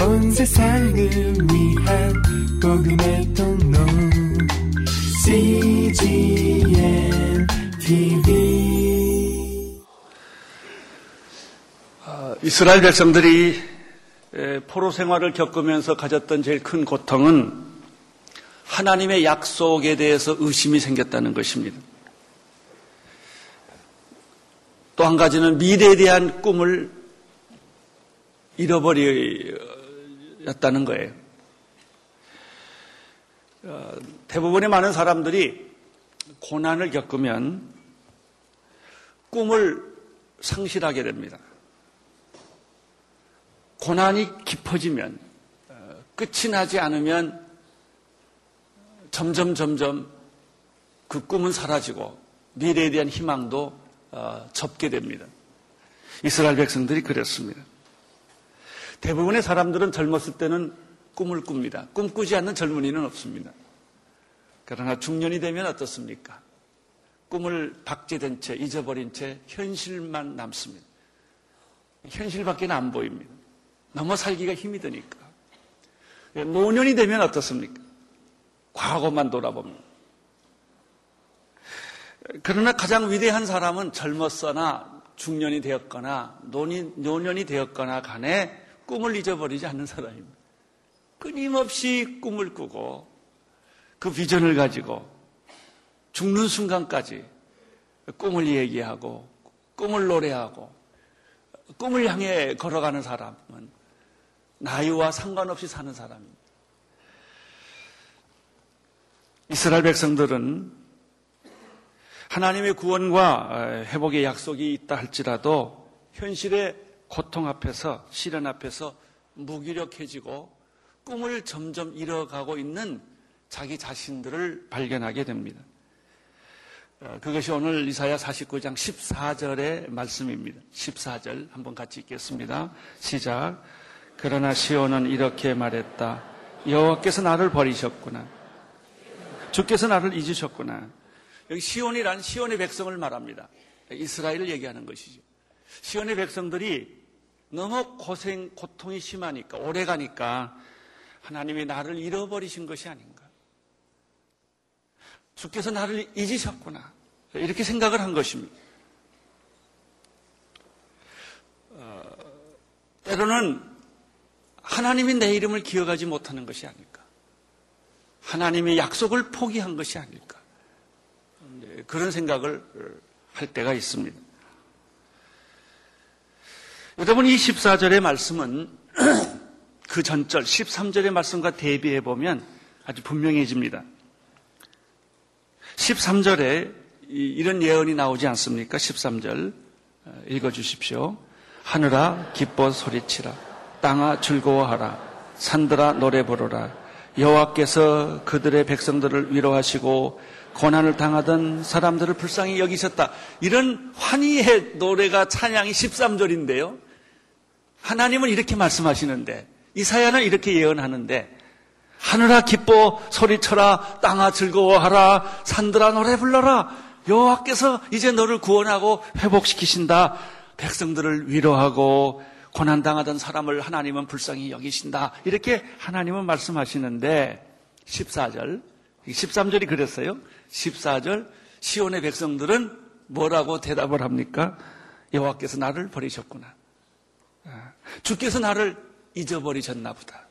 온 세상을 위한 복음의 통로 CGM TV 아, 이스라엘 백성들이 포로 생활을 겪으면서 가졌던 제일 큰 고통은 하나님의 약속에 대해서 의심이 생겼다는 것입니다. 또 한 가지는 미래에 대한 꿈을 잃어버 렸다는 거예요. 어, 대부분의 많은 사람들이 고난을 겪으면 꿈을 상실하게 됩니다. 고난이 깊어지면 어, 끝이 나지 않으면 점점 점점 그 꿈은 사라지고 미래에 대한 희망도 어, 접게 됩니다. 이스라엘 백성들이 그랬습니다. 대부분의 사람들은 젊었을 때는 꿈을 꿉니다. 꿈꾸지 않는 젊은이는 없습니다. 그러나 중년이 되면 어떻습니까? 꿈을 박제된 채, 잊어버린 채 현실만 남습니다. 현실밖에 안 보입니다. 넘어 살기가 힘이 드니까. 노년이 되면 어떻습니까? 과거만 돌아봅니다. 그러나 가장 위대한 사람은 젊었거나 중년이 되었거나 노년이 되었거나 간에 꿈을 잊어버리지 않는 사람입니다. 끊임없이 꿈을 꾸고 그 비전을 가지고 죽는 순간까지 꿈을 얘기하고 꿈을 노래하고 꿈을 향해 걸어가는 사람은 나이와 상관없이 사는 사람입니다. 이스라엘 백성들은 하나님의 구원과 회복의 약속이 있다 할지라도 현실의 고통 앞에서, 시련 앞에서 무기력해지고 꿈을 점점 잃어가고 있는 자기 자신들을 발견하게 됩니다. 어, 그것이 오늘 이사야 49장 14절의 말씀입니다. 14절 한번 같이 읽겠습니다. 시작. 그러나 시온은 이렇게 말했다. 여호와께서 나를 버리셨구나. 주께서 나를 잊으셨구나. 여기 시온이란 시온의 백성을 말합니다. 이스라엘을 얘기하는 것이죠. 시온의 백성들이 너무 고생, 고통이 심하니까, 오래 가니까 하나님이 나를 잃어버리신 것이 아닌가. 주께서 나를 잊으셨구나. 이렇게 생각을 한 것입니다. 어, 때로는 하나님이 내 이름을 기억하지 못하는 것이 아닐까. 하나님의 약속을 포기한 것이 아닐까. 그런 생각을 할 때가 있습니다. 여러분 이 14절의 말씀은 그 전절 13절의 말씀과 대비해 보면 아주 분명해집니다. 13절에 이런 예언이 나오지 않습니까? 13절 어, 읽어 주십시오. 하늘아 기뻐 소리치라 땅아 즐거워하라 산들아 노래 부르라 여호와께서 그들의 백성들을 위로하시고 고난을 당하던 사람들을 불쌍히 여기셨다. 이런 환희의 노래가 찬양이 13절인데요. 하나님은 이렇게 말씀하시는데 이사야는 이렇게 예언하는데 하늘아 기뻐 소리쳐라 땅아 즐거워하라 산들아 노래 불러라. 여호와께서 이제 너를 구원하고 회복시키신다. 백성들을 위로하고 고난 당하던 사람을 하나님은 불쌍히 여기신다. 이렇게 하나님은 말씀하시는데 14절. 13절이 그랬어요. 14절. 시온의 백성들은 뭐라고 대답을 합니까? 여호와께서 나를 버리셨구나 주께서 나를 잊어버리셨나 보다.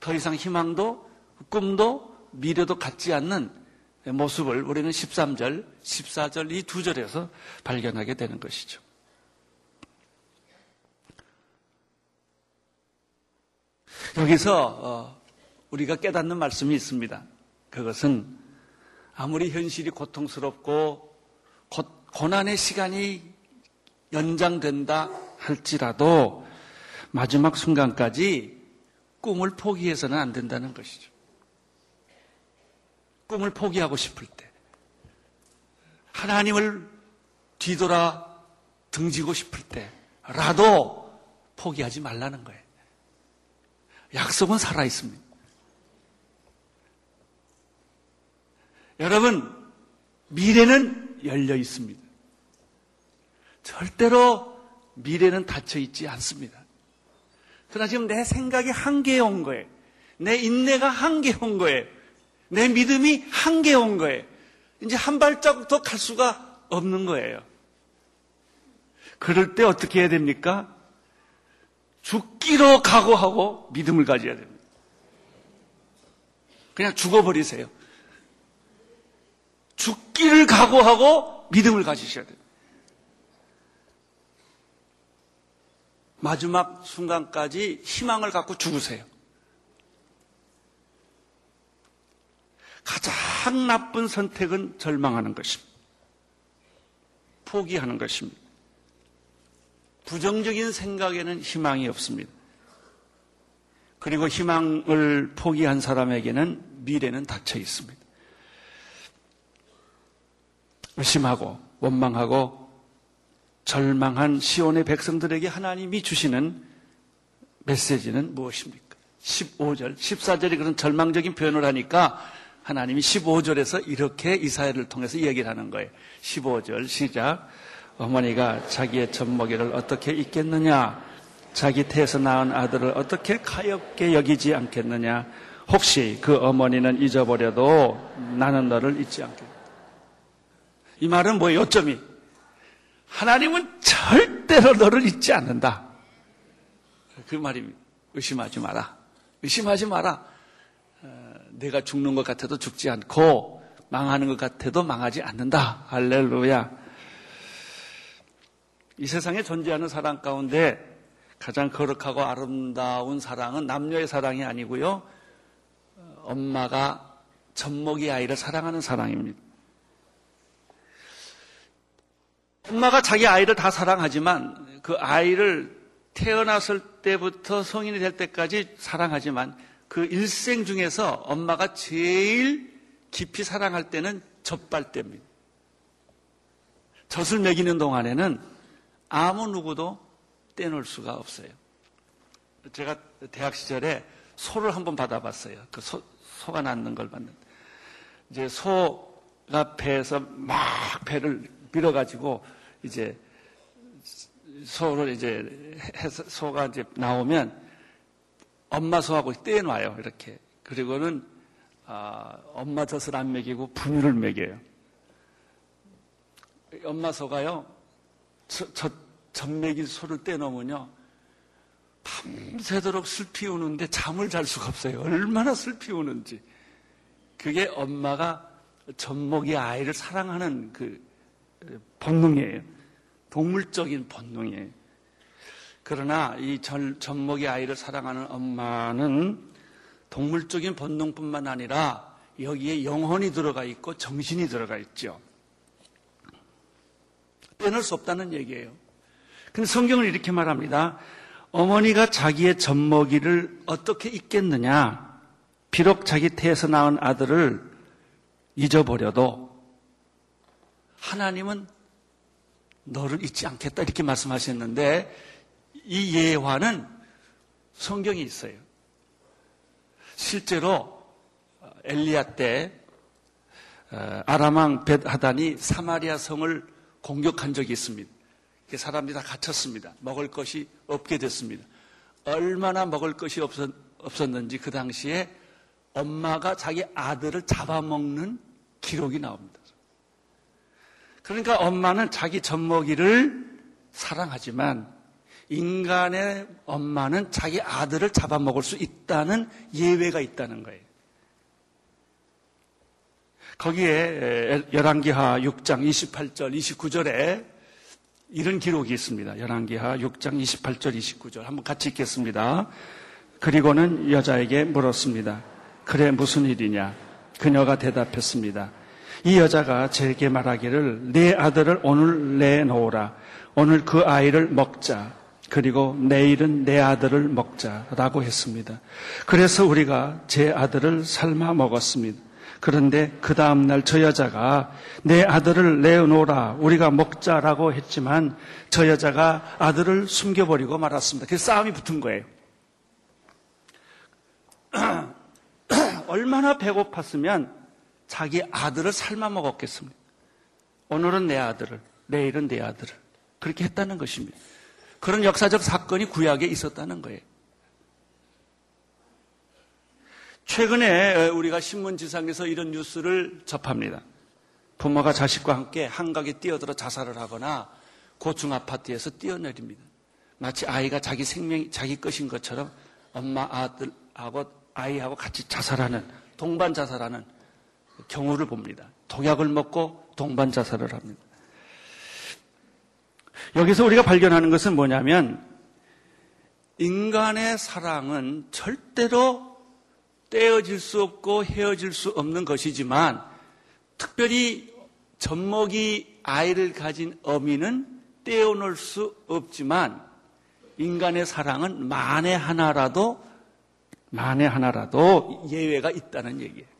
더 이상 희망도 꿈도 미래도 갖지 않는 모습을 우리는 13절, 14절 이 두 절에서 발견하게 되는 것이죠. 여기서 어, 우리가 깨닫는 말씀이 있습니다. 그것은 아무리 현실이 고통스럽고 고난의 시간이 연장된다 할지라도 마지막 순간까지 꿈을 포기해서는 안 된다는 것이죠. 꿈을 포기하고 싶을 때, 하나님을 뒤돌아 등지고 싶을 때라도 포기하지 말라는 거예요. 약속은 살아 있습니다. 여러분, 미래는 열려 있습니다. 절대로 미래는 닫혀 있지 않습니다. 그러나 지금 내 생각이 한계에 온 거예요. 내 인내가 한계에 온 거예요. 내 믿음이 한계에 온 거예요. 이제 한 발자국 더 갈 수가 없는 거예요. 그럴 때 어떻게 해야 됩니까? 죽기로 각오하고 믿음을 가져야 됩니다. 그냥 죽어버리세요. 죽기를 각오하고 믿음을 가지셔야 돼요. 마지막 순간까지 희망을 갖고 죽으세요. 가장 나쁜 선택은 절망하는 것입니다. 포기하는 것입니다. 부정적인 생각에는 희망이 없습니다. 그리고 희망을 포기한 사람에게는 미래는 닫혀 있습니다. 의심하고 원망하고 절망한 시온의 백성들에게 하나님이 주시는 메시지는 무엇입니까? 15절, 14절이 그런 절망적인 표현을 하니까 하나님이 15절에서 이렇게 이사야를 통해서 이야기를 하는 거예요. 15절 시작. 어머니가 자기의 젖먹이를 어떻게 잊겠느냐? 자기 태에서 낳은 아들을 어떻게 가엽게 여기지 않겠느냐? 혹시 그 어머니는 잊어버려도 나는 너를 잊지 않겠다. 이 말은 뭐예요? 요점이. 하나님은 절대로 너를 잊지 않는다. 그 말입니다. 의심하지 마라. 의심하지 마라. 어, 내가 죽는 것 같아도 죽지 않고 망하는 것 같아도 망하지 않는다. 할렐루야. 이 세상에 존재하는 사랑 가운데 가장 거룩하고 아름다운 사랑은 남녀의 사랑이 아니고요. 엄마가 젖먹이 아이를 사랑하는 사랑입니다. 엄마가 자기 아이를 다 사랑하지만 그 아이를 태어났을 때부터 성인이 될 때까지 사랑하지만 그 일생 중에서 엄마가 제일 깊이 사랑할 때는 젖발 때입니다. 젖을 먹이는 동안에는 아무 누구도 떼놓을 수가 없어요. 제가 대학 시절에 소를 한번 받아봤어요. 그 소, 소가 낳는 걸 봤는데. 이제 소가 배에서 막 배를 밀어가지고 이제 소를 이제 소가 이제 나오면 엄마 소하고 떼놔요. 이렇게. 그리고는 아, 엄마 젖을 안 먹이고 분유를 먹여요. 엄마 소가요. 저, 저 전맥일 소를 떼놓으면요. 밤새도록 슬피 우는데 잠을 잘 수가 없어요. 얼마나 슬피 우는지. 그게 엄마가 젖먹이 아이를 사랑하는 그 본능이에요. 동물적인 본능이에요. 그러나 이 젖먹이 아이를 사랑하는 엄마는 동물적인 본능뿐만 아니라 여기에 영혼이 들어가 있고 정신이 들어가 있죠. 빼놓을 수 없다는 얘기예요. 근데 성경은 이렇게 말합니다. 어머니가 자기의 젖먹이를 어떻게 잊겠느냐? 비록 자기 태에서 낳은 아들을 잊어버려도 하나님은 너를 잊지 않겠다 이렇게 말씀하셨는데 이 예화는 성경에 있어요. 실제로 엘리야 때 어, 아람왕 벳하단이 사마리아 성을 공격한 적이 있습니다. 사람들이 다 갇혔습니다. 먹을 것이 없게 됐습니다. 얼마나 먹을 것이 없었, 없었는지 그 당시에 엄마가 자기 아들을 잡아먹는 기록이 나옵니다. 그러니까 엄마는 자기 젖먹이를 사랑하지만 인간의 엄마는 자기 아들을 잡아먹을 수 있다는 예외가 있다는 거예요. 거기에 열왕기하 6장 28절, 29절에 이런 기록이 있습니다. 열왕기하 6장 28절, 29절. 한번 같이 읽겠습니다. 그리고는 여자에게 물었습니다. 그래 무슨 일이냐? 그녀가 대답했습니다. 이 여자가 제게 말하기를 내 아들을 오늘 내놓으라. 오늘 그 아이를 먹자. 그리고 내일은 내 아들을 먹자라고 했습니다. 그래서 우리가 제 아들을 삶아 먹었습니다. 그런데 그 다음날 저 여자가 내 아들을 내어놓으라 우리가 먹자라고 했지만 저 여자가 아들을 숨겨버리고 말았습니다. 그래서 싸움이 붙은 거예요. 얼마나 배고팠으면 자기 아들을 삶아 먹었겠습니까? 오늘은 내 아들을, 내일은 내 아들을. 그렇게 했다는 것입니다. 그런 역사적 사건이 구약에 있었다는 거예요. 최근에 우리가 신문지상에서 이런 뉴스를 접합니다. 부모가 자식과 함께 한강에 뛰어들어 자살을 하거나 고층 아파트에서 뛰어내립니다. 마치 아이가 자기 생명, 자기 것인 것처럼 엄마, 아들하고 아이하고 같이 자살하는, 동반 자살하는 경우를 봅니다. 독약을 먹고 동반 자살을 합니다. 여기서 우리가 발견하는 것은 뭐냐면 인간의 사랑은 절대로 떼어질 수 없고 헤어질 수 없는 것이지만 특별히 젖먹이 아이를 가진 어미는 떼어놓을 수 없지만 인간의 사랑은 만에 하나라도 만에 하나라도 예외가 있다는 얘기예요.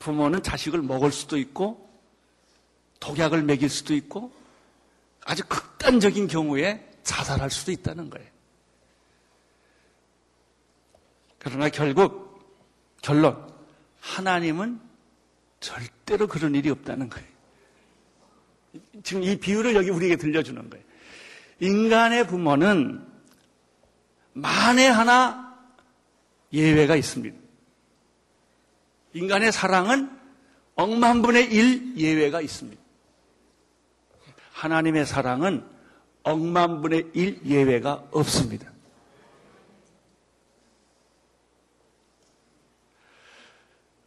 부모는 자식을 먹을 수도 있고 독약을 먹일 수도 있고 아주 극단적인 경우에 자살할 수도 있다는 거예요. 그러나 결국 결론 하나님은 절대로 그런 일이 없다는 거예요. 지금 이 비유를 여기 우리에게 들려주는 거예요. 인간의 부모는 만에 하나 예외가 있습니다. 인간의 사랑은 억만분의 일 예외가 있습니다. 하나님의 사랑은 억만분의 일 예외가 없습니다.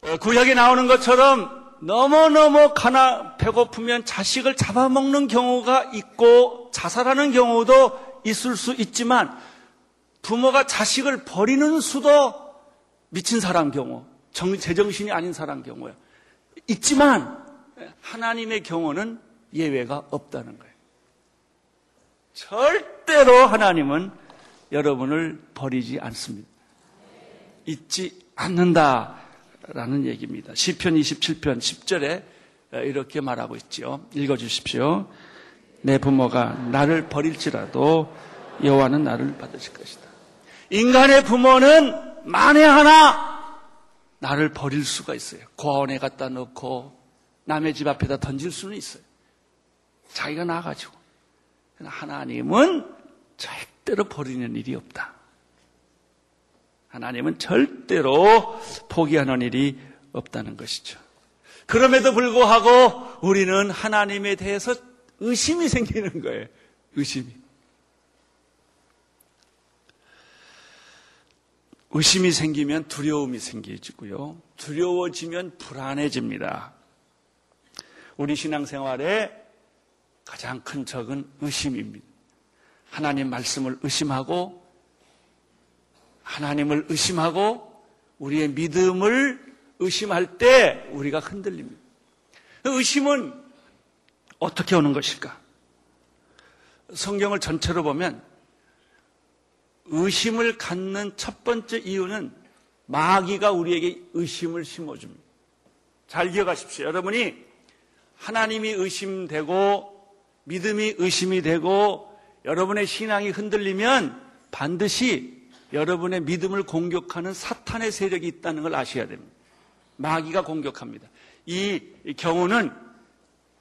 어, 구약에 나오는 것처럼 너무너무 가나 배고프면 자식을 잡아먹는 경우가 있고 자살하는 경우도 있을 수 있지만 부모가 자식을 버리는 수도 미친 사람 경우, 제정신이 아닌 사람 경우야. 있지만 하나님의 경우는 예외가 없다는 거예요. 절대로 하나님은 여러분을 버리지 않습니다. 잊지 않는다라는 얘기입니다. 시편 27편 10절에 이렇게 말하고 있죠. 읽어 주십시오. 내 부모가 나를 버릴지라도 여호와는 나를 받으실 것이다. 인간의 부모는 만에 하나 나를 버릴 수가 있어요. 고아원에 갖다 놓고 남의 집 앞에다 던질 수는 있어요. 자기가 나가지고. 하나님은 절대로 버리는 일이 없다. 하나님은 절대로 포기하는 일이 없다는 것이죠. 그럼에도 불구하고 우리는 하나님에 대해서 의심이 생기는 거예요. 의심이. 의심이 생기면 두려움이 생기고요. 두려워지면 불안해집니다. 우리 신앙생활에 가장 큰 적은 의심입니다. 하나님 말씀을 의심하고 하나님을 의심하고 우리의 믿음을 의심할 때 우리가 흔들립니다. 의심은 어떻게 오는 것일까? 성경을 전체로 보면 의심을 갖는 첫 번째 이유는 마귀가 우리에게 의심을 심어줍니다. 잘 기억하십시오. 여러분이 하나님이 의심되고 믿음이 의심이 되고 여러분의 신앙이 흔들리면 반드시 여러분의 믿음을 공격하는 사탄의 세력이 있다는 걸 아셔야 됩니다. 마귀가 공격합니다. 이 경우는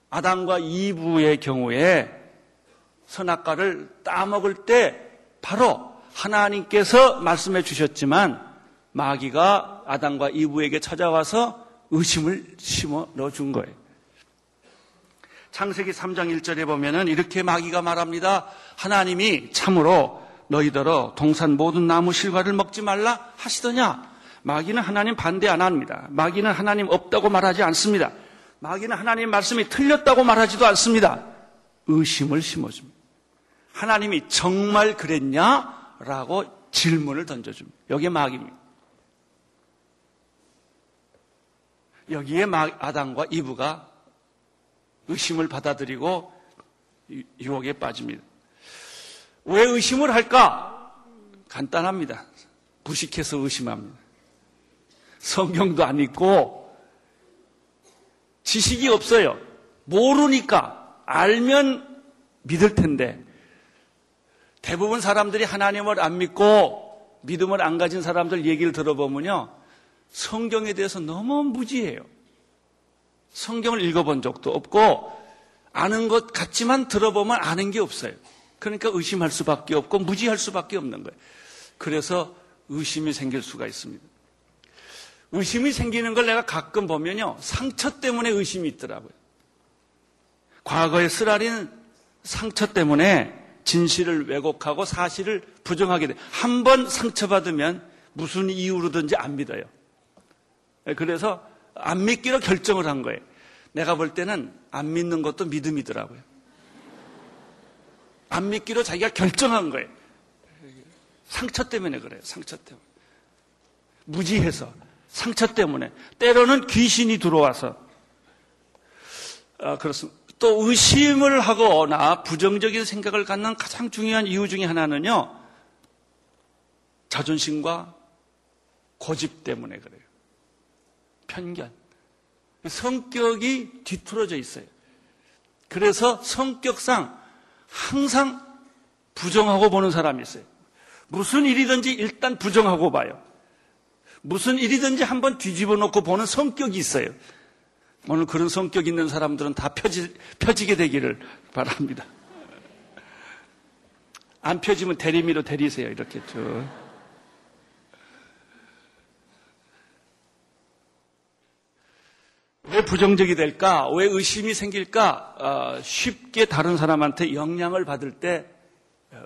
아담과 이브의 경우에 선악과를 따먹을 때 바로 하나님께서 말씀해 주셨지만 마귀가 아담과 이브에게 찾아와서 의심을 심어 넣어준 거예요. 창세기 3장 1절에 보면은 이렇게 마귀가 말합니다. 하나님이 참으로 너희더러 동산 모든 나무 실과를 먹지 말라 하시더냐? 마귀는 하나님 반대 안 합니다. 마귀는 하나님 없다고 말하지 않습니다. 마귀는 하나님 말씀이 틀렸다고 말하지도 않습니다. 의심을 심어줍니다. 하나님이 정말 그랬냐? 라고 질문을 던져줍니다. 여기에 마귀입니다. 여기에 아담과 이브가 의심을 받아들이고 유혹에 빠집니다. 왜 의심을 할까? 간단합니다. 부식해서 의심합니다. 성경도 안 읽고 지식이 없어요. 모르니까 알면 믿을 텐데 대부분 사람들이 하나님을 안 믿고 믿음을 안 가진 사람들 얘기를 들어보면요. 성경에 대해서 너무 무지해요. 성경을 읽어본 적도 없고 아는 것 같지만 들어보면 아는 게 없어요. 그러니까 의심할 수밖에 없고 무지할 수밖에 없는 거예요. 그래서 의심이 생길 수가 있습니다. 의심이 생기는 걸 내가 가끔 보면요. 상처 때문에 의심이 있더라고요. 과거에 쓰라린 상처 때문에 진실을 왜곡하고 사실을 부정하게 돼. 한 번 상처받으면 무슨 이유로든지 안 믿어요. 그래서 안 믿기로 결정을 한 거예요. 내가 볼 때는 안 믿는 것도 믿음이더라고요. 안 믿기로 자기가 결정한 거예요. 상처 때문에 그래요. 상처 때문에. 무지해서. 상처 때문에. 때로는 귀신이 들어와서. 아, 그렇습니다. 또 의심을 하거나 부정적인 생각을 갖는 가장 중요한 이유 중에 하나는요. 자존심과 고집 때문에 그래요. 편견. 성격이 뒤틀어져 있어요. 그래서 성격상 항상 부정하고 보는 사람이 있어요. 무슨 일이든지 일단 부정하고 봐요. 무슨 일이든지 한번 뒤집어 놓고 보는 성격이 있어요. 오늘 그런 성격 있는 사람들은 다 펴지, 펴지게 되기를 바랍니다. 안 펴지면 대리미로 대리세요. 이렇게 쭉. 왜 부정적이 될까? 왜 의심이 생길까? 어, 쉽게 다른 사람한테 영향을 받을 때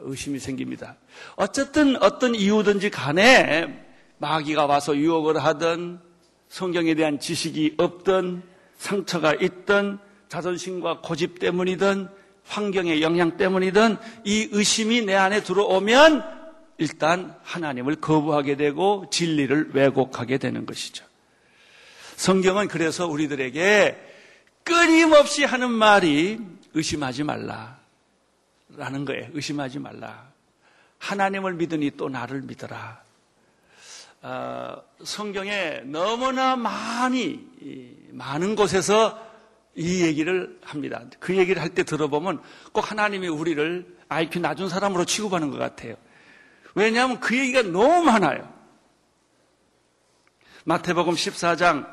의심이 생깁니다. 어쨌든 어떤 이유든지 간에 마귀가 와서 유혹을 하든 성경에 대한 지식이 없든 상처가 있든 자존심과 고집 때문이든 환경의 영향 때문이든 이 의심이 내 안에 들어오면 일단 하나님을 거부하게 되고 진리를 왜곡하게 되는 것이죠. 성경은 그래서 우리들에게 끊임없이 하는 말이 의심하지 말라. 라는 거예요. 의심하지 말라. 하나님을 믿으니 또 나를 믿어라. 어, 성경에 너무나 많이 많은 곳에서 이 얘기를 합니다. 그 얘기를 할 때 들어보면 꼭 하나님이 우리를 IQ 낮은 사람으로 취급하는 것 같아요. 왜냐하면 그 얘기가 너무 많아요. 마태복음 14장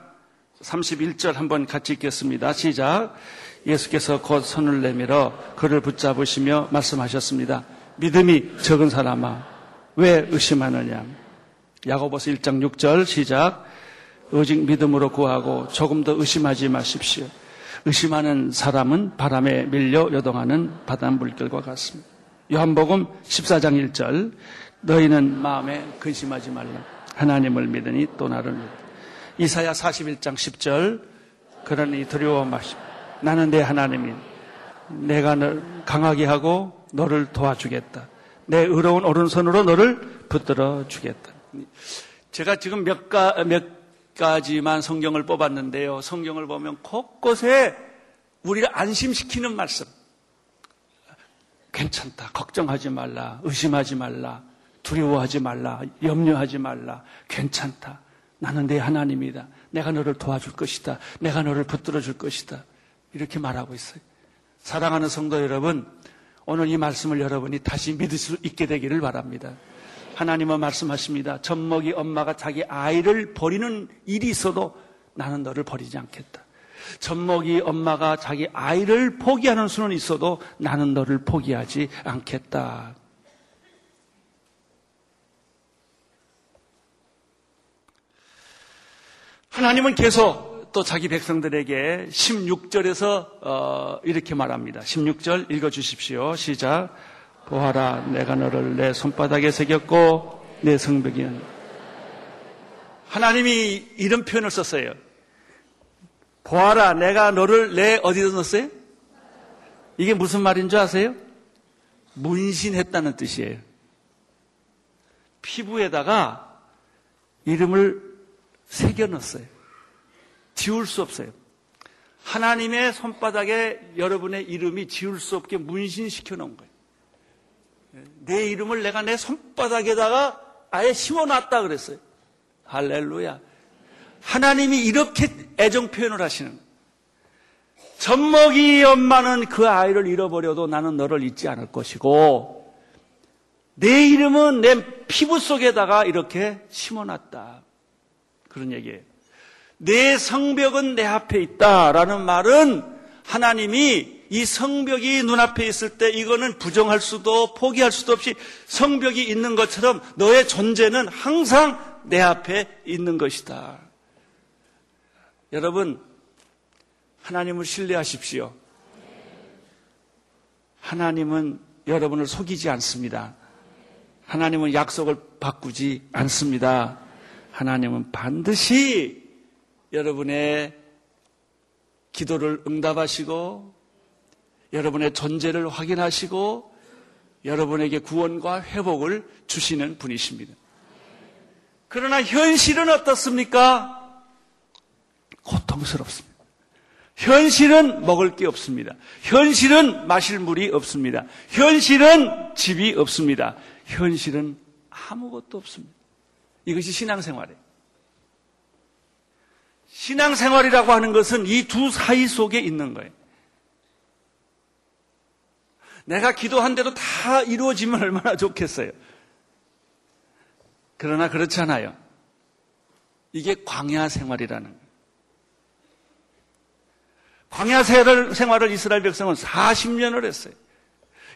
31절 한번 같이 읽겠습니다. 시작. 예수께서 곧 손을 내밀어 그를 붙잡으시며 말씀하셨습니다. 믿음이 적은 사람아, 왜 의심하느냐? 야고보서 1장 6절 시작. 오직 믿음으로 구하고 조금 더 의심하지 마십시오. 의심하는 사람은 바람에 밀려 요동하는 바닷물결과 같습니다. 요한복음 14장 1절 너희는 마음에 근심하지 말라. 하나님을 믿으니 또 나를 믿다. 이사야 41장 10절 그러니 두려워 마십시오. 나는 내 하나님이 내가 널 강하게 하고 너를 도와주겠다. 내 의로운 오른손으로 너를 붙들어 주겠다. 제가 지금 몇, 가, 몇 가지만 성경을 뽑았는데요. 성경을 보면 곳곳에 우리를 안심시키는 말씀. 괜찮다. 걱정하지 말라. 의심하지 말라. 두려워하지 말라. 염려하지 말라. 괜찮다. 나는 내 하나님이다. 내가 너를 도와줄 것이다. 내가 너를 붙들어 줄 것이다. 이렇게 말하고 있어요. 사랑하는 성도 여러분, 오늘 이 말씀을 여러분이 다시 믿을 수 있게 되기를 바랍니다. 하나님은 말씀하십니다. 젖먹이 엄마가 자기 아이를 버리는 일이 있어도 나는 너를 버리지 않겠다. 젖먹이 엄마가 자기 아이를 포기하는 수는 있어도 나는 너를 포기하지 않겠다. 하나님은 계속 또 자기 백성들에게 16절에서 어, 이렇게 말합니다. 16절 읽어 주십시오. 시작. 보아라, 내가 너를 내 손바닥에 새겼고 내 성벽이는 하나님이 이런 표현을 썼어요. 보아라, 내가 너를 내 어디다 넣었어요? 이게 무슨 말인 줄 아세요? 문신했다는 뜻이에요. 피부에다가 이름을 새겨 넣었어요. 지울 수 없어요. 하나님의 손바닥에 여러분의 이름이 지울 수 없게 문신시켜 놓은 거예요. 내 이름을 내가 내 손바닥에다가 아예 심어놨다 그랬어요. 할렐루야. 하나님이 이렇게 애정 표현을 하시는 거예요. 젖먹이 엄마는 그 아이를 잃어버려도 나는 너를 잊지 않을 것이고 내 이름은 내 피부 속에다가 이렇게 심어놨다. 그런 얘기예요. 내 성벽은 내 앞에 있다라는 말은 하나님이 이 성벽이 눈앞에 있을 때 이거는 부정할 수도 포기할 수도 없이 성벽이 있는 것처럼 너의 존재는 항상 내 앞에 있는 것이다. 여러분, 하나님을 신뢰하십시오. 하나님은 여러분을 속이지 않습니다. 하나님은 약속을 바꾸지 않습니다. 하나님은 반드시 여러분의 기도를 응답하시고 여러분의 존재를 확인하시고 여러분에게 구원과 회복을 주시는 분이십니다. 그러나 현실은 어떻습니까? 고통스럽습니다. 현실은 먹을 게 없습니다. 현실은 마실 물이 없습니다. 현실은 집이 없습니다. 현실은 아무것도 없습니다. 이것이 신앙생활이에요. 신앙생활이라고 하는 것은 이 두 사이 속에 있는 거예요. 내가 기도한 대로 다 이루어지면 얼마나 좋겠어요. 그러나 그렇지 않아요. 이게 광야 생활이라는 거예요. 광야 생활을 이스라엘 백성은 40년을 했어요.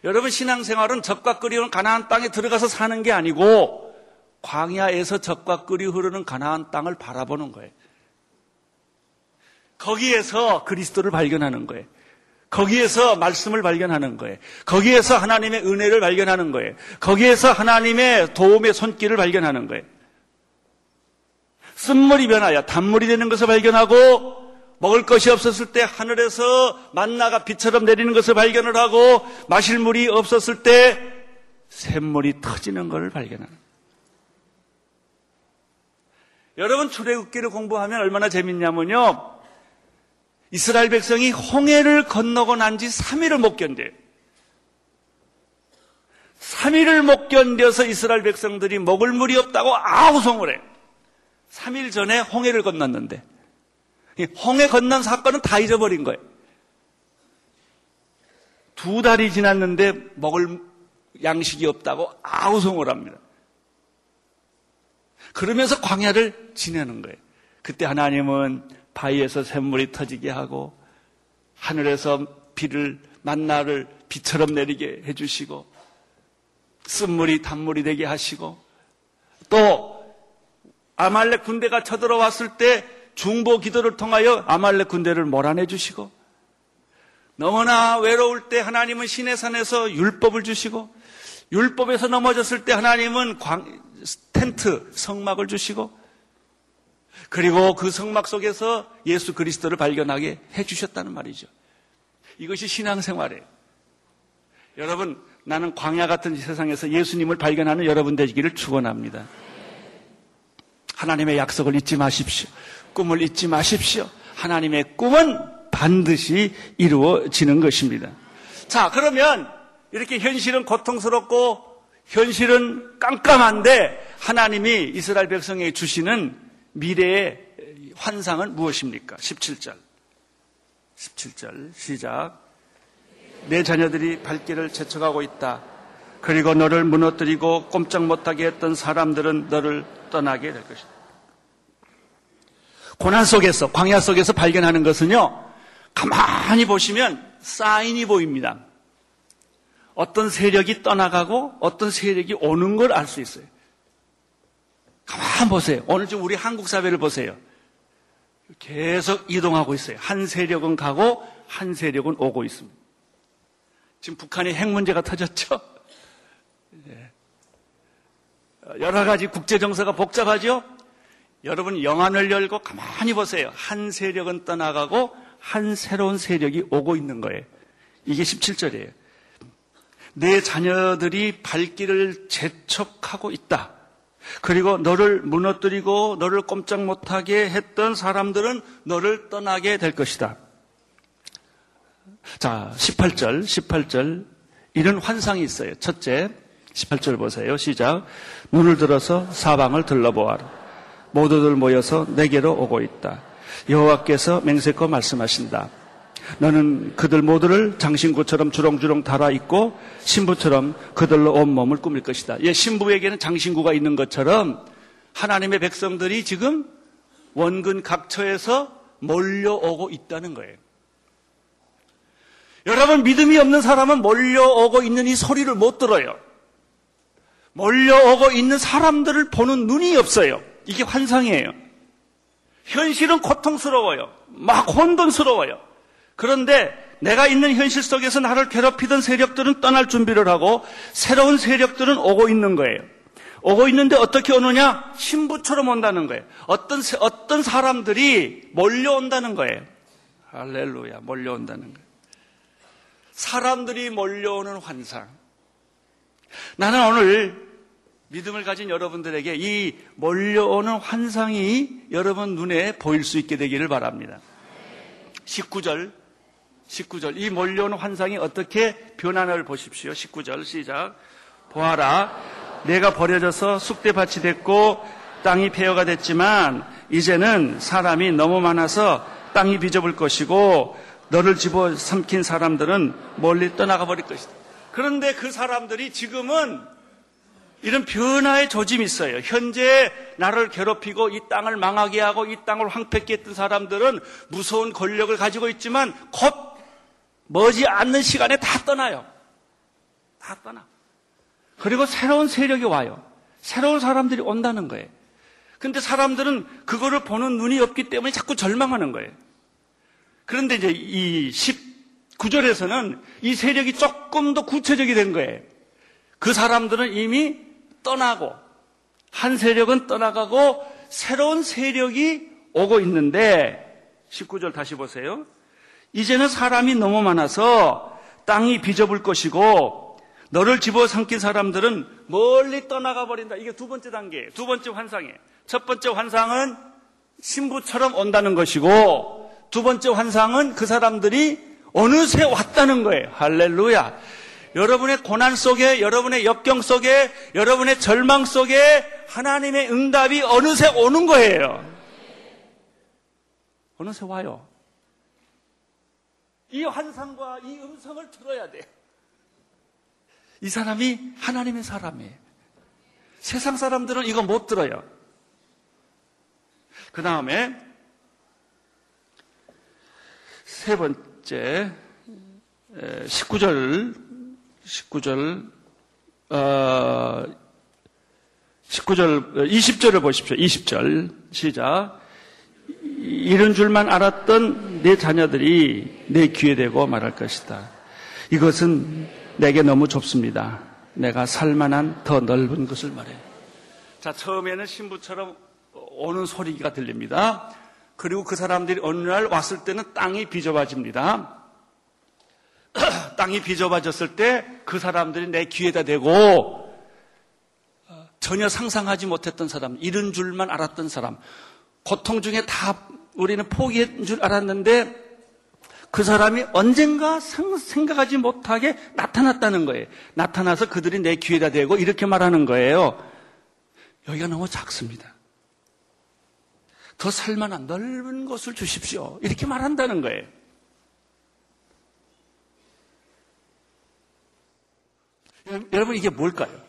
여러분 신앙생활은 적과 끓이 흐르는 가나안 땅에 들어가서 사는 게 아니고 광야에서 적과 끓이 흐르는 가나안 땅을 바라보는 거예요. 거기에서 그리스도를 발견하는 거예요. 거기에서 말씀을 발견하는 거예요. 거기에서 하나님의 은혜를 발견하는 거예요. 거기에서 하나님의 도움의 손길을 발견하는 거예요. 쓴물이 변하여 단물이 되는 것을 발견하고 먹을 것이 없었을 때 하늘에서 만나가 비처럼 내리는 것을 발견을 하고 마실 물이 없었을 때 샘물이 터지는 것을 거예요. 여러분 출애굽기를 공부하면 얼마나 재밌냐면요. 이스라엘 백성이 홍해를 건너고 난 지 3일을 못 견뎌요. 3일을 못 견뎌서 이스라엘 백성들이 먹을 물이 없다고 아우성을 해. 3일 전에 홍해를 건넜는데 홍해 건넌 사건은 다 잊어버린 거예요. 두 달이 지났는데 먹을 양식이 없다고 아우성을 합니다. 그러면서 광야를 지내는 거예요. 그때 하나님은 바위에서 샘물이 터지게 하고 하늘에서 비를 만나를 비처럼 내리게 해주시고 쓴물이 단물이 되게 하시고 또 아말렉 군대가 쳐들어왔을 때 중보 기도를 통하여 아말렉 군대를 몰아내 주시고 너무나 외로울 때 하나님은 신의 산에서 율법을 주시고 율법에서 넘어졌을 때 하나님은 광, 텐트 성막을 주시고 그리고 그 성막 속에서 예수 그리스도를 발견하게 해주셨다는 말이죠. 이것이 신앙생활이에요. 여러분, 나는 광야 같은 세상에서 예수님을 발견하는 여러분 되기를 축원합니다. 하나님의 약속을 잊지 마십시오. 꿈을 잊지 마십시오. 하나님의 꿈은 반드시 이루어지는 것입니다. 자, 그러면 이렇게 현실은 고통스럽고 현실은 깜깜한데 하나님이 이스라엘 백성에게 주시는 미래의 환상은 무엇입니까? 17절. 17절 시작. 내 자녀들이 발길을 재촉하고 있다. 그리고 너를 무너뜨리고 꼼짝 못하게 했던 사람들은 너를 떠나게 될 것이다. 고난 속에서, 광야 속에서 발견하는 것은요, 가만히 보시면 사인이 보입니다. 어떤 세력이 떠나가고 어떤 세력이 오는 걸 알 수 있어요. 가만 보세요. 오늘 좀 우리 한국 사회를 보세요. 계속 이동하고 있어요. 한 세력은 가고 한 세력은 오고 있습니다. 지금 북한이 핵 문제가 터졌죠? 네. 여러 가지 국제 정세가 복잡하죠? 여러분 영안을 열고 가만히 보세요. 한 세력은 떠나가고 한 새로운 세력이 오고 있는 거예요. 이게 17절이에요. 내 자녀들이 발길을 재촉하고 있다. 그리고 너를 무너뜨리고 너를 꼼짝 못하게 했던 사람들은 너를 떠나게 될 것이다. 자, 18절, 18절. 이런 환상이 있어요. 첫째, 18절 보세요. 시작. 눈을 들어서 사방을 들러보아라. 모두들 모여서 내게로 오고 있다. 여호와께서 맹세코 말씀하신다. 너는 그들 모두를 장신구처럼 주렁주렁 달아 있고 신부처럼 그들로 온 몸을 꾸밀 것이다. 예, 신부에게는 장신구가 있는 것처럼 하나님의 백성들이 지금 원근 각처에서 몰려오고 있다는 거예요. 여러분 믿음이 없는 사람은 몰려오고 있는 이 소리를 못 들어요. 몰려오고 있는 사람들을 보는 눈이 없어요. 이게 환상이에요. 현실은 고통스러워요. 막 혼돈스러워요. 그런데 내가 있는 현실 속에서 나를 괴롭히던 세력들은 떠날 준비를 하고 새로운 세력들은 오고 있는 거예요. 오고 있는데 어떻게 오느냐? 신부처럼 온다는 거예요. 어떤, 어떤 사람들이 몰려온다는 거예요. 할렐루야, 몰려온다는 거예요. 사람들이 몰려오는 환상. 나는 오늘 믿음을 가진 여러분들에게 이 몰려오는 환상이 여러분 눈에 보일 수 있게 되기를 바랍니다. 19절, 19절. 이 몰려오는 환상이 어떻게 변하는를 보십시오. 19절 시작. 보아라. 내가 버려져서 쑥대밭이 됐고 땅이 폐허가 됐지만 이제는 사람이 너무 많아서 땅이 비좁을 것이고 너를 집어 삼킨 사람들은 멀리 떠나가 버릴 것이다. 그런데 그 사람들이 지금은 이런 변화의 조짐이 있어요. 현재 나를 괴롭히고 이 땅을 망하게 하고 이 땅을 황폐케 했던 사람들은 무서운 권력을 가지고 있지만 곧 머지 않는 시간에 다 떠나요. 다 떠나. 그리고 새로운 세력이 와요. 새로운 사람들이 온다는 거예요. 근데 사람들은 그거를 보는 눈이 없기 때문에 자꾸 절망하는 거예요. 그런데 이제 이 19절에서는 이 세력이 조금 더 구체적이 된 거예요. 그 사람들은 이미 떠나고 한 세력은 떠나가고 새로운 세력이 오고 있는데 19절 다시 보세요. 이제는 사람이 너무 많아서 땅이 비좁을 것이고 너를 집어삼킨 사람들은 멀리 떠나가 버린다. 이게 두 번째 단계, 두 번째 환상이에요. 첫 번째 환상은 신부처럼 온다는 것이고 두 번째 환상은 그 사람들이 어느새 왔다는 거예요. 할렐루야. 여러분의 고난 속에, 여러분의 역경 속에, 여러분의 절망 속에 하나님의 응답이 어느새 오는 거예요. 어느새 와요. 이 환상과 이 음성을 들어야 돼. 이 사람이 하나님의 사람이에요. 세상 사람들은 이거 못 들어요. 그 다음에 세 번째 19절 19절, 어, 19절, 20절을 보십시오. 20절. 시작. 이런 줄만 알았던 내 자녀들이 내 귀에 대고 말할 것이다. 이것은 내게 너무 좁습니다. 내가 살만한 더 넓은 것을 말해. 자, 처음에는 신부처럼 오는 소리가 들립니다. 그리고 그 사람들이 어느 날 왔을 때는 땅이 비좁아집니다. 땅이 비좁아졌을 때 그 사람들이 내 귀에다 대고 전혀 상상하지 못했던 사람, 이런 줄만 알았던 사람, 고통 중에 다 우리는 포기한 줄 알았는데 그 사람이 언젠가 생각하지 못하게 나타났다는 거예요. 나타나서 그들이 내 귀에다 대고 이렇게 말하는 거예요. 여기가 너무 작습니다. 더 살만한 넓은 곳을 주십시오. 이렇게 말한다는 거예요. 여러분 이게 뭘까요?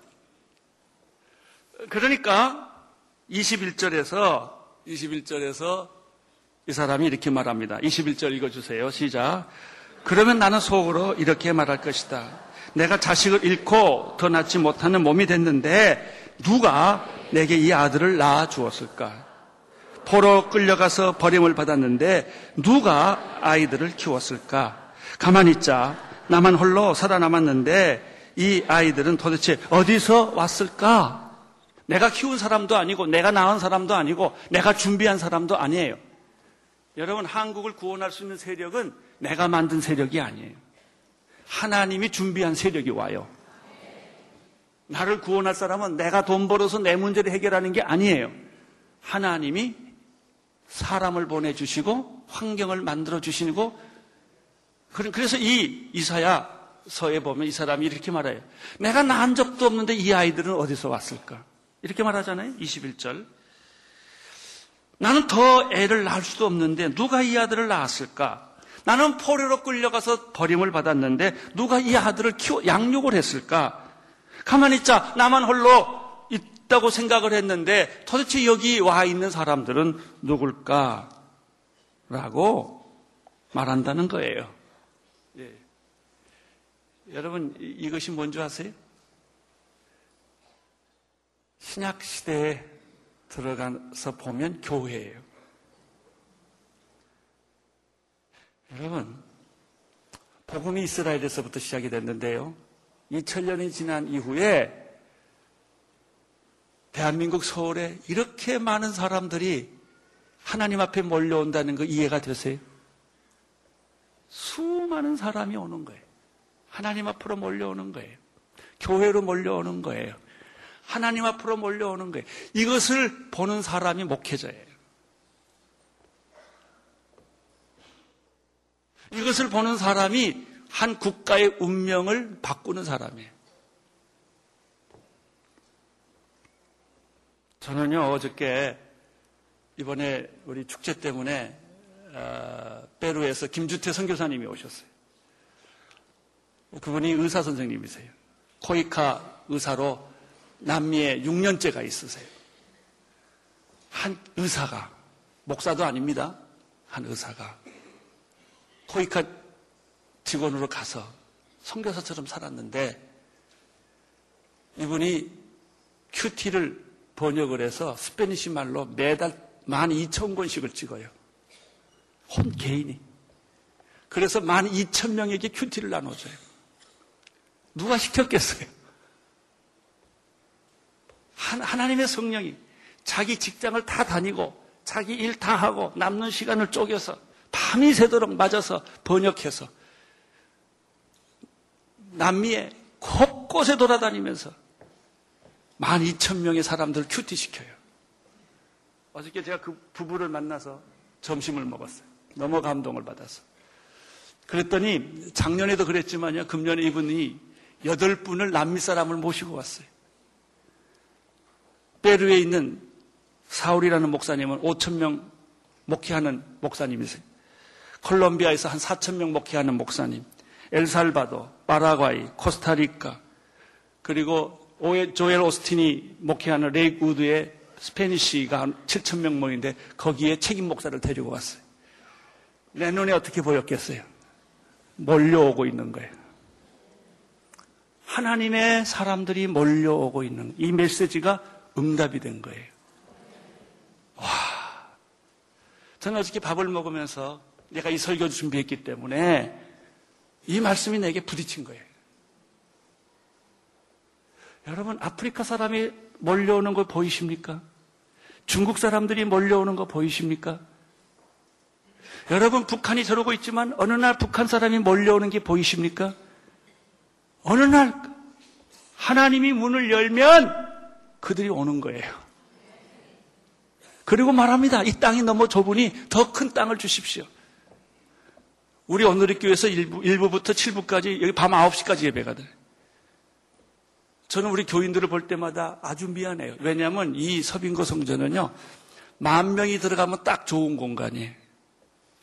그러니까 21절에서 21절에서 이 사람이 이렇게 말합니다. 21절 읽어주세요. 시작. 그러면 나는 속으로 이렇게 말할 것이다. 내가 자식을 잃고 더 낳지 못하는 몸이 됐는데 누가 내게 이 아들을 낳아 주었을까? 포로 끌려가서 버림을 받았는데 누가 아이들을 키웠을까? 가만히 있자. 나만 홀로 살아남았는데 이 아이들은 도대체 어디서 왔을까? 내가 키운 사람도 아니고, 내가 낳은 사람도 아니고, 내가 준비한 사람도 아니에요. 여러분, 한국을 구원할 수 있는 세력은 내가 만든 세력이 아니에요. 하나님이 준비한 세력이 와요. 나를 구원할 사람은 내가 돈 벌어서 내 문제를 해결하는 게 아니에요. 하나님이 사람을 보내주시고 환경을 만들어 주시고 그래서 이 이사야 서에 보면 이 사람이 이렇게 말해요. 내가 낳은 적도 없는데 이 아이들은 어디서 왔을까? 이렇게 말하잖아요. 21절. 나는 더 애를 낳을 수도 없는데 누가 이 아들을 낳았을까? 나는 포로로 끌려가서 버림을 받았는데 누가 이 아들을 키워 양육을 했을까? 가만히 있자. 나만 홀로 있다고 생각을 했는데 도대체 여기 와 있는 사람들은 누굴까? 라고 말한다는 거예요. 여러분, 이것이 뭔지 아세요? 신약 시대에 들어가서 보면 교회예요. 여러분, 복음이 이스라엘에서부터 시작이 됐는데요. 2000년이 지난 이후에 대한민국 서울에 이렇게 많은 사람들이 하나님 앞에 몰려온다는 거 이해가 되세요? 수많은 사람이 오는 거예요. 하나님 앞으로 몰려오는 거예요. 교회로 몰려오는 거예요. 하나님 앞으로 몰려오는 거예요. 이것을 보는 사람이 목회자예요. 이것을 보는 사람이 한 국가의 운명을 바꾸는 사람이에요. 저는요, 어저께 이번에 우리 축제 때문에 어, 페루에서 김주태 선교사님이 오셨어요. 그분이 의사 선생님이세요. 코이카 의사로 남미에 6년째가 있으세요. 한 의사가 목사도 아닙니다. 한 의사가 코이카 직원으로 가서 선교사처럼 살았는데 이분이 QT를 번역을 해서 Spanish 말로 매달 12,000권씩을 찍어요. 한 개인이. 그래서 12,000명에게 QT를 나눠줘요. 누가 시켰겠어요? 하나님의 성령이 자기 직장을 다 다니고 자기 일 다 하고 남는 시간을 쪼개서 밤이 새도록 앉아서 번역해서 남미에 곳곳에 돌아다니면서 12,000명의 사람들 큐티시켜요. 어저께 제가 그 부부를 만나서 점심을 먹었어요. 너무 감동을 받아서. 그랬더니 작년에도 그랬지만요. 금년에 이분이 여덟 분을 남미 사람을 모시고 왔어요. 페루에 있는 사울이라는 목사님은 5천 명 목회하는 목사님이세요. 콜롬비아에서 한 4천 명 목회하는 목사님, 엘살바도, 파라과이, 코스타리카, 그리고 조엘 오스틴이 목회하는 레이크 우드의 Spanish가 한 7천 명 모인데 거기에 책임 목사를 데리고 왔어요. 내 눈에 어떻게 보였겠어요? 몰려오고 있는 거예요. 하나님의 사람들이 몰려오고 있는 이 메시지가 응답이 된 거예요. 와. 저는 어저께 밥을 먹으면서 내가 이 설교 준비했기 때문에 이 말씀이 내게 부딪힌 거예요. 여러분, 아프리카 사람이 몰려오는 거 보이십니까? 중국 사람들이 몰려오는 거 보이십니까? 여러분, 북한이 저러고 있지만 어느 날 북한 사람이 몰려오는 게 보이십니까? 어느 날 하나님이 문을 열면 그들이 오는 거예요. 그리고 말합니다. 이 땅이 너무 좁으니 더 큰 땅을 주십시오. 우리 오늘의 교회에서 1부, 1부부터 7부까지 여기 밤 9시까지 예배가 돼요. 저는 우리 교인들을 볼 때마다 아주 미안해요. 왜냐하면 이 서빙고 성전은요, 만 명이 들어가면 딱 좋은 공간이에요.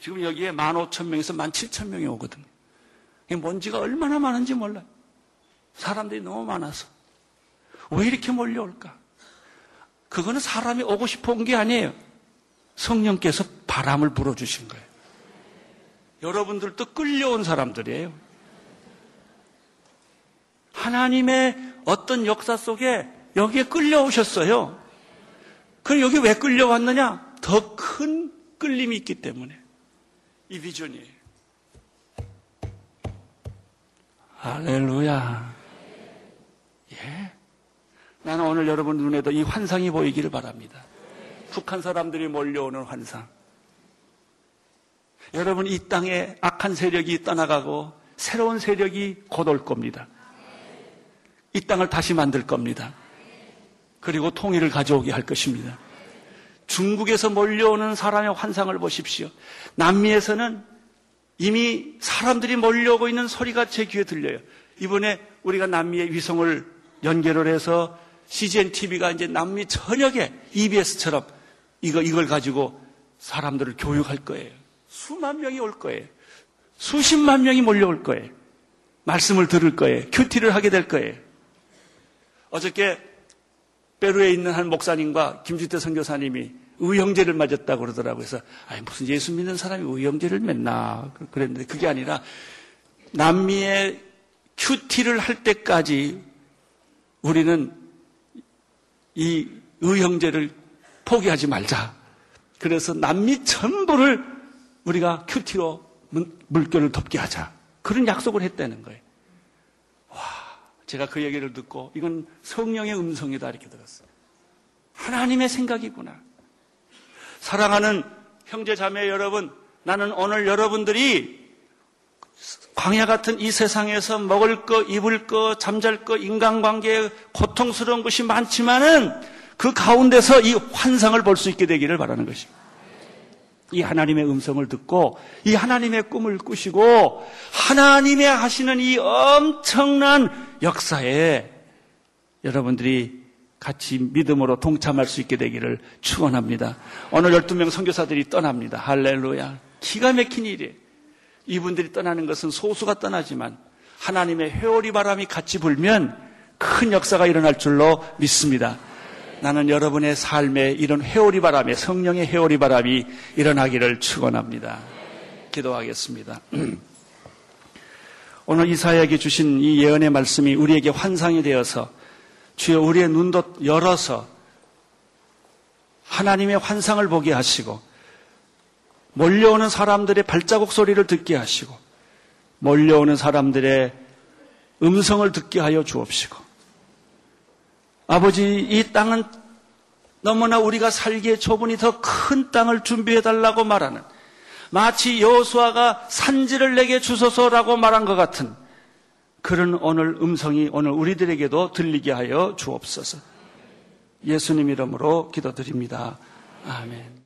지금 여기에 만 오천 명에서 만 칠천 명이 오거든요. 먼지가 얼마나 많은지 몰라요. 사람들이 너무 많아서. 왜 이렇게 몰려올까? 그거는 사람이 오고 싶어 온 게 아니에요. 성령께서 바람을 불어주신 거예요. 여러분들도 끌려온 사람들이에요. 하나님의 어떤 역사 속에 여기에 끌려오셨어요. 그럼 여기 왜 끌려왔느냐? 더 큰 끌림이 있기 때문에. 이 비전이에요. 할렐루야. 예. 나는 오늘 여러분 눈에도 이 환상이 보이기를 바랍니다. 북한 사람들이 몰려오는 환상. 여러분 이 땅에 악한 세력이 떠나가고 새로운 세력이 곧 올 겁니다. 이 땅을 다시 만들 겁니다. 그리고 통일을 가져오게 할 것입니다. 중국에서 몰려오는 사람의 환상을 보십시오. 남미에서는 이미 사람들이 몰려오고 있는 소리가 제 귀에 들려요. 이번에 우리가 남미의 위성을 연결을 해서 CGN TV가 이제 남미 전역에 EBS처럼 이거, 이걸 가지고 사람들을 교육할 거예요. 수만 명이 올 거예요. 수십만 명이 몰려올 거예요. 말씀을 들을 거예요. 큐티를 하게 될 거예요. 어저께 페루에 있는 한 목사님과 김주태 선교사님이 의형제를 맞았다고 그러더라고요. 그래서 아니 무슨 예수 믿는 사람이 의형제를 맺나 그랬는데 그게 아니라 남미의 큐티를 할 때까지 우리는 이 의형제를 포기하지 말자. 그래서 남미 전부를 우리가 큐티로 물결을 덮게 하자. 그런 약속을 했다는 거예요. 와, 제가 그 얘기를 듣고 이건 성령의 음성이다 이렇게 들었어요. 하나님의 생각이구나. 사랑하는 형제 자매 여러분, 나는 오늘 여러분들이 광야 같은 이 세상에서 먹을 거, 입을 거, 잠잘 거, 인간관계에 고통스러운 것이 많지만은 그 가운데서 이 환상을 볼 수 있게 되기를 바라는 것입니다. 이 하나님의 음성을 듣고 이 하나님의 꿈을 꾸시고 하나님의 하시는 이 엄청난 역사에 여러분들이 같이 믿음으로 동참할 수 있게 되기를 축원합니다. 오늘 12명 선교사들이 떠납니다. 할렐루야. 기가 막힌 일이에요. 이분들이 떠나는 것은 소수가 떠나지만 하나님의 회오리 바람이 같이 불면 큰 역사가 일어날 줄로 믿습니다. 나는 여러분의 삶에 이런 회오리 바람에 성령의 회오리 바람이 일어나기를 축원합니다. 기도하겠습니다. 오늘 이사야에게 주신 이 예언의 말씀이 우리에게 환상이 되어서 주여 우리의 눈도 열어서 하나님의 환상을 보게 하시고 몰려오는 사람들의 발자국 소리를 듣게 하시고 몰려오는 사람들의 음성을 듣게 하여 주옵시고 아버지 이 땅은 너무나 우리가 살기에 좁으니 더큰 땅을 준비해 달라고 말하는 마치 여호수아가 산지를 내게 주소서라고 말한 것 같은 그런 오늘 음성이 오늘 우리들에게도 들리게 하여 주옵소서. 예수님 이름으로 기도드립니다. 아멘.